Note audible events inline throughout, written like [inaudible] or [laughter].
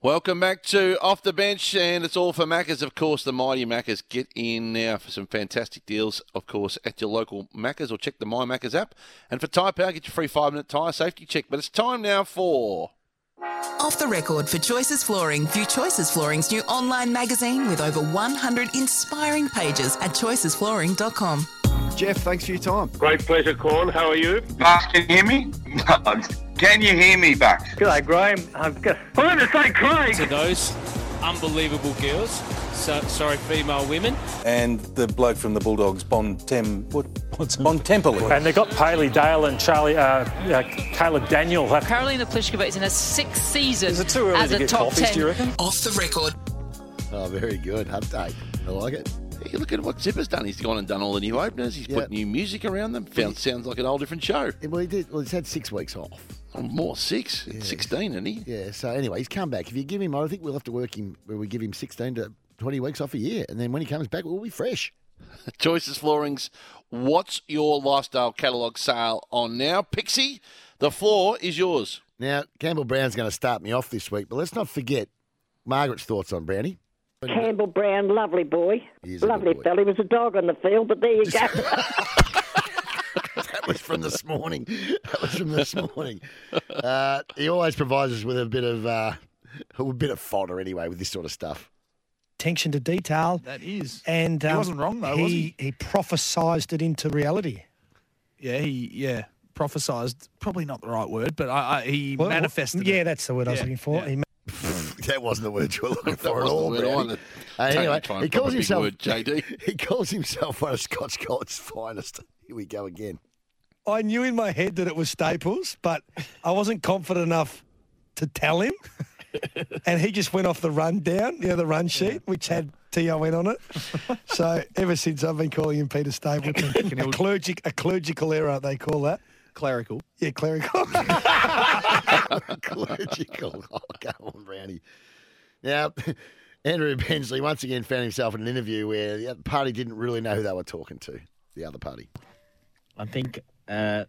Welcome back to Off the Bench, and it's all for Maccas, of course. The mighty Maccas. Get in now for some fantastic deals, of course, at your local Maccas or check the My Maccas app. And for Tyre Power, get your free five minute tyre safety check. But it's time now for. Off the record for Choices Flooring, view Choices Flooring's new online magazine with over 100 inspiring pages at choicesflooring.com. Jeff, thanks for your time. Great pleasure, Corn. How are you? Bucks, can you hear me? [laughs] can you hear me, Bucks? G'day, Graham. I've got. I'm going to say Craig. To those unbelievable girls, so, sorry, female women. And the bloke from the Bulldogs, Bon Tem, what, what's Bon Temple? And they've got Bailey Dale and Charlie, uh, uh, Caleb Daniel. Carolina Pliskova is in her sixth season Is it too early as to a get top coffees, ten. do you reckon? Off the record. Oh, very good. Update. I like it. Hey, look at what Zipper's done. He's gone and done all the new openers. He's Yeah. put new music around them. Found sounds like an whole different show. Well, he did. Well, he's had six weeks off. Oh, More six, sixteen, isn't he? Yeah. So anyway, he's come back. If you give him, I think we'll have to work him where we give him sixteen to twenty weeks off a year, and then when he comes back, we'll be fresh. [laughs] Choices Floorings. What's your lifestyle catalogue sale on now? Pixie, the floor is yours. Now, Campbell Brown's going to start me off this week, but let's not forget Margaret's thoughts on Brownie. Campbell Brown, lovely boy. He is Lovely good boy. fella. He was a dog on the field, but there you go. [laughs] [laughs] That was from this morning. [laughs] That was from this morning. Uh, he always provides us with a bit of uh, a bit of fodder anyway with this sort of stuff. attention to detail. That is. And He um, wasn't wrong, though, he, was he? He prophesized it into reality. Yeah, he yeah prophesized. Probably not the right word, but I, I, he Well, manifested. Yeah, it. that's the word I was looking for. yeah. He [laughs] that wasn't the word you were looking [laughs] for at wasn't the all, word Brownie. either. Uh, anyway, he calls himself word, JD. He calls himself one of Scott Scott's finest. Here we go again. I knew in my head that it was Staples, but I wasn't confident enough to tell him. [laughs] and he just went off the rundown, you know, the run sheet, which had TON on it. So ever since I've been calling him Peter Stapleton. a, clergic, a clerical error, they call that. Clerical. Yeah, clerical. [laughs] Clerical. Oh, come on, Brownie. Now, Andrew Bensley once again found himself in an interview where the other party didn't really know who they were talking to, the other party. I think uh,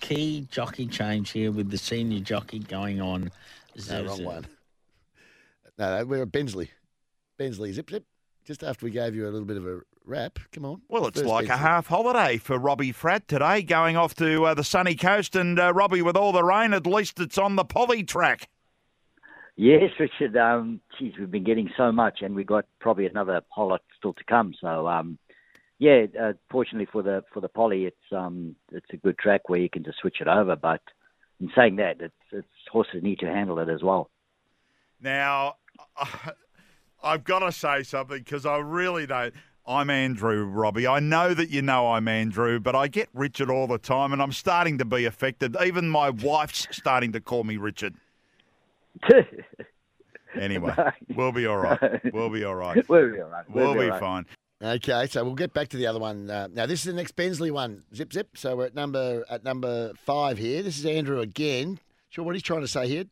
key jockey change here with the senior jockey going on. No, wrong one. No, no, we're at Bensley. Bensley, zip, zip. Just after we gave you a little bit of a wrap. Come on. Well, it's First like a half holiday for Robbie Fradd today, going off to uh, the sunny coast. And uh, Robbie, with all the rain, at least it's on the poly track. Yes, Richard. Um, geez, we've been getting so much, and we've got probably another whole lot still to come. So, um, yeah, uh, fortunately for the for the poly, it's um, it's a good track where you can just switch it over. But in saying that, it's, it's horses need to handle it as well. Now, [laughs] I've got to say something because I really don't. I'm Andrew, Robbie. I know that you know I'm Andrew, but I get Richard all the time, and I'm starting to be affected. Even my wife's starting to call me Richard. [laughs] Anyway, we'll be all right. [laughs] We'll be all right. We'll be all right. We'll, We'll be be right. fine. Okay, so we'll get back to the other one. Uh, now, this is the next Bensley one. Zip, zip. So we're at number at number five here. This is Andrew again. Sure, what he's trying to say here?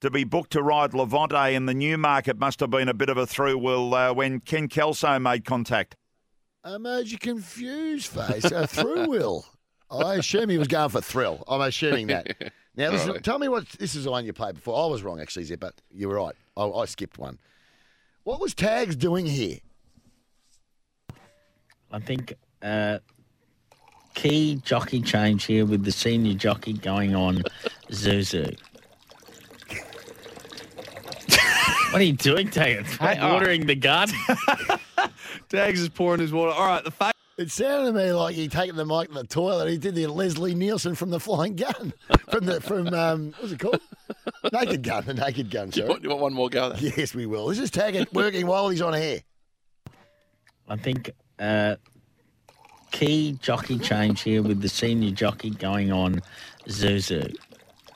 To be booked to ride Levante in the Newmarket must have been a bit of a through will, uh, when Ken Kelso made contact. Emoji confused face. A through [laughs] will. I assume he was going for thrill. I'm assuming that. [laughs] Now, Right. tell me what this is the one you played before. I was wrong, actually, Zip, but you were right. I, I skipped one. What was Tags doing here? I think uh, key jockey change here with the senior jockey going on Zuzu. what are you doing, Tags? Hey, oh. Watering the gun. [laughs] Tags is pouring his water. All right, the fa- It sounded to me like he taken the mic to the toilet. He did the Leslie Nielsen from the Flying Gun, [laughs] from the from um, what's it called? Naked Gun, the Naked Gun. Do you Sorry. want, you want one more go at that? Yes, we will. This is Taggart working while he's on air. I think uh, key jockey change here with the senior jockey going on Zuzu.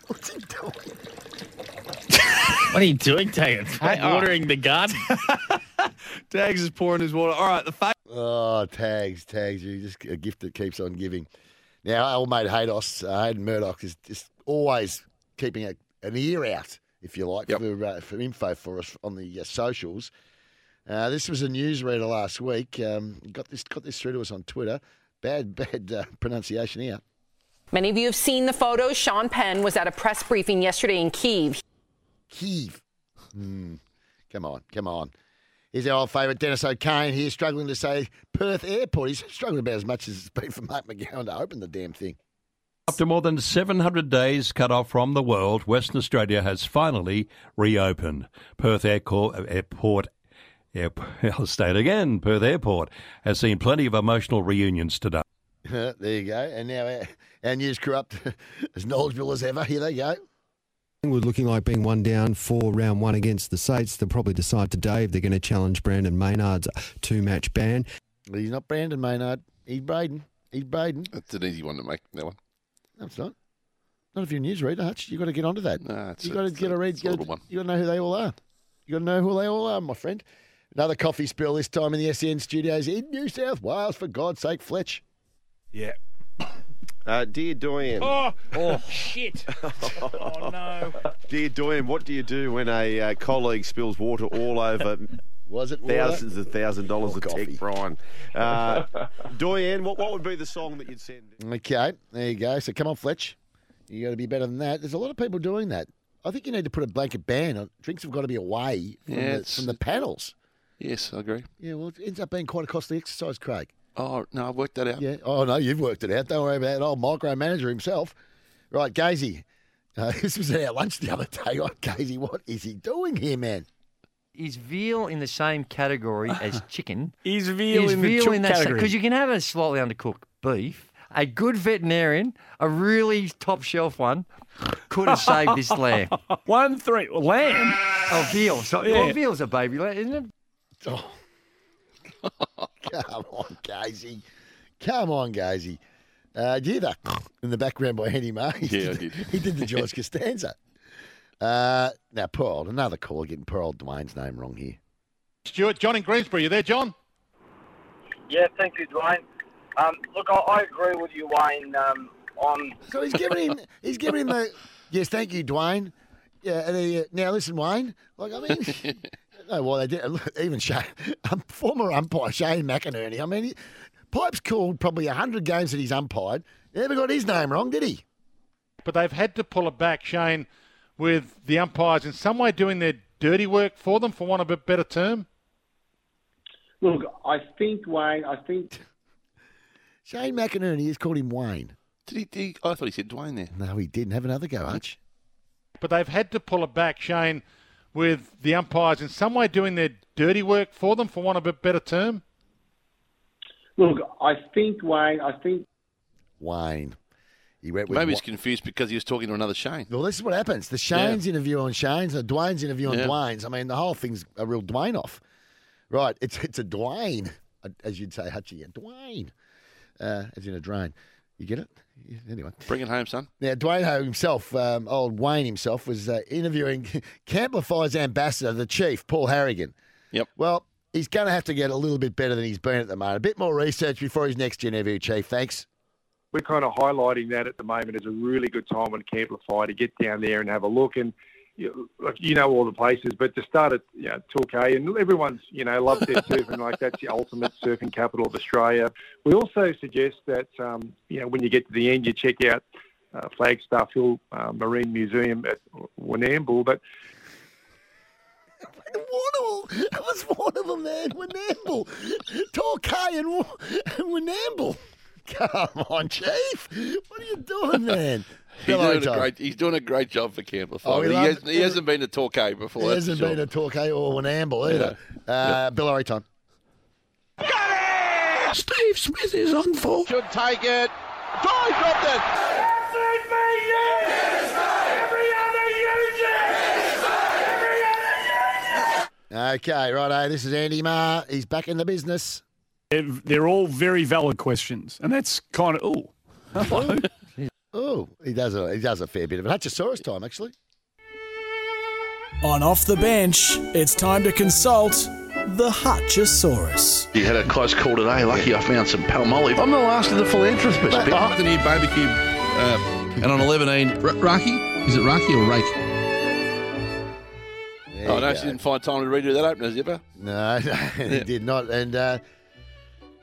What's he doing? What are you doing, Tags? [laughs] Hey. Watering the garden? [laughs] Tags is pouring his water. All right, the fa- Oh, tags, tags. You just a gift that keeps on giving. Now, old mate Haydos, uh, Hayden Murdoch, is just always keeping a, an ear out, if you like, for, uh, for info for us on the uh, socials. Uh, this was a newsreader last week. Um, got this got this through to us on Twitter. Bad, [laughs] bad uh, pronunciation here. Many of you have seen the photos. Sean Penn was at a press briefing yesterday in Kiev. Kiev. Hmm. Come on, come on. Here's our old favourite Dennis O'Kane here, struggling to say Perth Airport. He's struggling about as much as it's been for Mark McGowan to open the damn thing. After more than 700 days cut off from the world, Western Australia has finally reopened. Perth Airco- Airport, Airport, [laughs] I'll say it again, Perth Airport has seen plenty of emotional reunions today. [laughs] there you go. And now our, our news crew up to, as knowledgeable as ever. Here they go. Collingwood looking like being one down for round one against the Saints. They'll probably decide today if they're going to challenge Brandon Maynard's two match ban. Well, he's not Brandon Maynard. He's Brayden. He's Brayden. That's an easy one to make, that one. No, it's not. Not if you're a newsreader, Hutch. You've got to get onto that. Nah, it's you a- got to get a- a read. You little got to, you got to know who they all are. You got to know who they all are, my friend. Another coffee spill this time in the SEN studios in New South Wales. For God's sake, Fletch. Yeah. [coughs] Uh, dear Doyen. Oh, oh shit. [laughs] oh, no. Dear Doyen, what do you do when a uh, colleague spills water all over [laughs] Was it water? thousands and thousand dollars of tech, Brian? Uh, [laughs] Doyen, what, what would be the song that you'd send? Okay, there you go. So come on, Fletch. You got to be better than that. There's a lot of people doing that. I think you need to put a blanket ban on drinks. Have got to be away from, Yeah, the, it's- from the panels. Yes, I agree. Yeah, well, it ends up being quite a costly exercise, Craig. Oh, no, I've worked that out. Yeah. Oh no, you've worked it out. Don't worry about it. Old micromanager himself. Right, Gazy. Uh, [laughs] this was at our lunch the other day. [laughs] Oh, Gazy, what is he doing here, man? Is veal in the same category as [laughs] chicken? Is veal is in the veal chook in that category? Because you can have a slightly undercooked beef. A good veterinarian, a really top shelf one, could have saved this lamb. One, three, lamb. Oh, veal. So, Yeah. well, veal's a baby lamb, isn't it? Oh. [laughs] Come on, Gazy. Come on, Gazy. Uh, did you hear that [laughs] in the background by Andy Maher? He Yeah, I did, did. [laughs] He did the George Costanza. Uh, now, poor old, another call getting poor old Dwayne's name wrong here. Stuart, John in Greensborough, you there, John? Yeah, thank you, Dwayne. Um, look, I, I agree with you, Wayne. Um, on So he's giving him, he's giving him the, yes, thank you, Dwayne. Yeah, and he, uh, now listen, Wayne. Like, I mean, no, why they did. Look, Even Shane, um, former umpire Shane McInerney. I mean, he, Pipe's called probably hundred games that he's umpired. Never got his name wrong, did he? But they've had to pull it back, Shane, with the umpires in some way doing their dirty work for them, for want of a better term. look, I think Wayne. I think [laughs] Shane McInerney has called him Wayne. Did he, did he? I thought he said Dwayne there. No, he didn't. Have another go, Hutch. But they've had to pull it back, Shane, with the umpires in some way doing their dirty work for them, for want of a better term. look, I think Wayne. I think Wayne. He went with Maybe he's confused because he was talking to another Shane. Well, this is what happens. The Shane's interview on Shane's, the Dwayne's interview on Yeah. Dwayne's. I mean, the whole thing's a real Dwayne off. Right. It's it's a Dwayne, uh, as you'd say, Hutchie. A Dwayne, uh, as in a drain. You get it? Yeah, Anyway. Bring it home, son. Now, Dwayne Ho himself, um, old Wayne himself, was uh, interviewing [laughs] Camplify's ambassador, the chief, Paul Harrigan. Yep. Well, he's going to have to get a little bit better than he's been at the moment. A bit more research before his next interview, chief. Thanks. we're kind of highlighting that at the moment as a really good time on Camplify to get down there and have a look. And you, look, you know all the places, but to start at you know, Torquay, and everyone's you know loves their [laughs] surfing like that's the ultimate surfing capital of Australia. We also suggest that um, you know when you get to the end, you check out uh, Flagstaff Hill uh, Marine Museum at Wanamble. But [laughs] Warnable. That was them, man. Wanamble. Torquay and, Wa- [laughs] and Wanamble. Come on, Chief. What are you doing, man? He's doing, a great, he's doing a great job for Camplify. Oh, he he, has, he hasn't been to Torquay before. He hasn't sure. been a Torquay or Wanamble either. Uh, Bill O'Tone. Go Steve Smith is on for. Should take it. Try, dropped it. Okay, righto. This is Andy Maher. He's back in the business. They're, they're all very valid questions, and that's kind of oh, hello. Oh, he does a he does a fair bit of it. Hutchosaurus time, actually. On Off the Bench, it's time to consult the Hutchosaurus. You had a close call today. Lucky I found some palmolive. I'm the last of the philanthropist. I hooked the new barbecue, uh, and on 11 R- Raki, is it Rocky or Rake? There Oh, no, go. she didn't find time to redo that opener, Zipper. No, [laughs] no, he did not. And uh,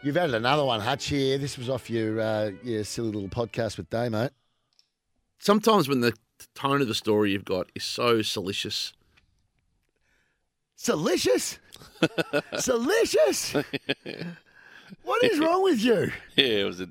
you've added another one, Hutch. Here, this was off your uh, your silly little podcast with Damo. Sometimes when the tone of the story you've got is so salacious. Salicious, [laughs] salicious. What is wrong with you? Yeah, it was a it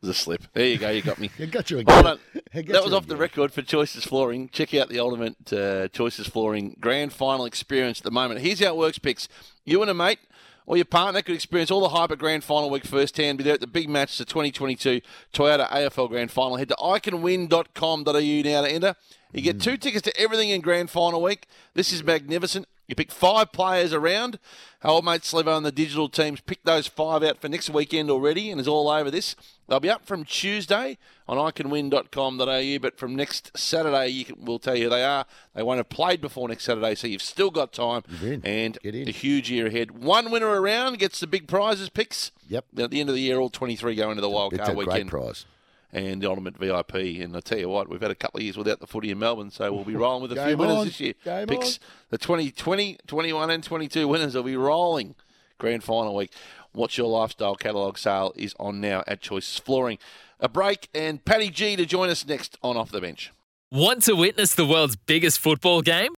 was a slip. There you go, you got me. [laughs] I got you Well again. done. I That was you off the record for Choices Flooring. Check out the ultimate uh, Choices Flooring grand final experience at the moment. Here's how it works, picks. You and a mate or your partner could experience all the hype at grand final week firsthand. Be there at the big match, the 2022 Toyota AFL Grand Final. Head to iCanWin.com.au now to enter. You get hmm. two tickets to everything in grand final week. This is magnificent. You pick five players around. Our old mate Slevo and the digital teams picked those five out for next weekend already and is all over this. They'll be up from Tuesday on iCanWin.com.au, but from next Saturday, you can, we'll tell you who they are. They won't have played before next Saturday, so you've still got time. And a huge year ahead. One winner around gets the big prizes picks. Yep. At the end of the year, all 23 go into the wild It's card a great weekend. prize. And the ultimate VIP. And I tell you what, we've had a couple of years without the footy in Melbourne, so we'll be [laughs] rolling with a few Game winners on. this year. Game Picks the 2020, 21, and 22 winners will be rolling grand final week. What's Your Lifestyle catalogue sale is on now at Choices Flooring. A break and Paddy G to join us next on Off the Bench. Want to witness the world's biggest football game?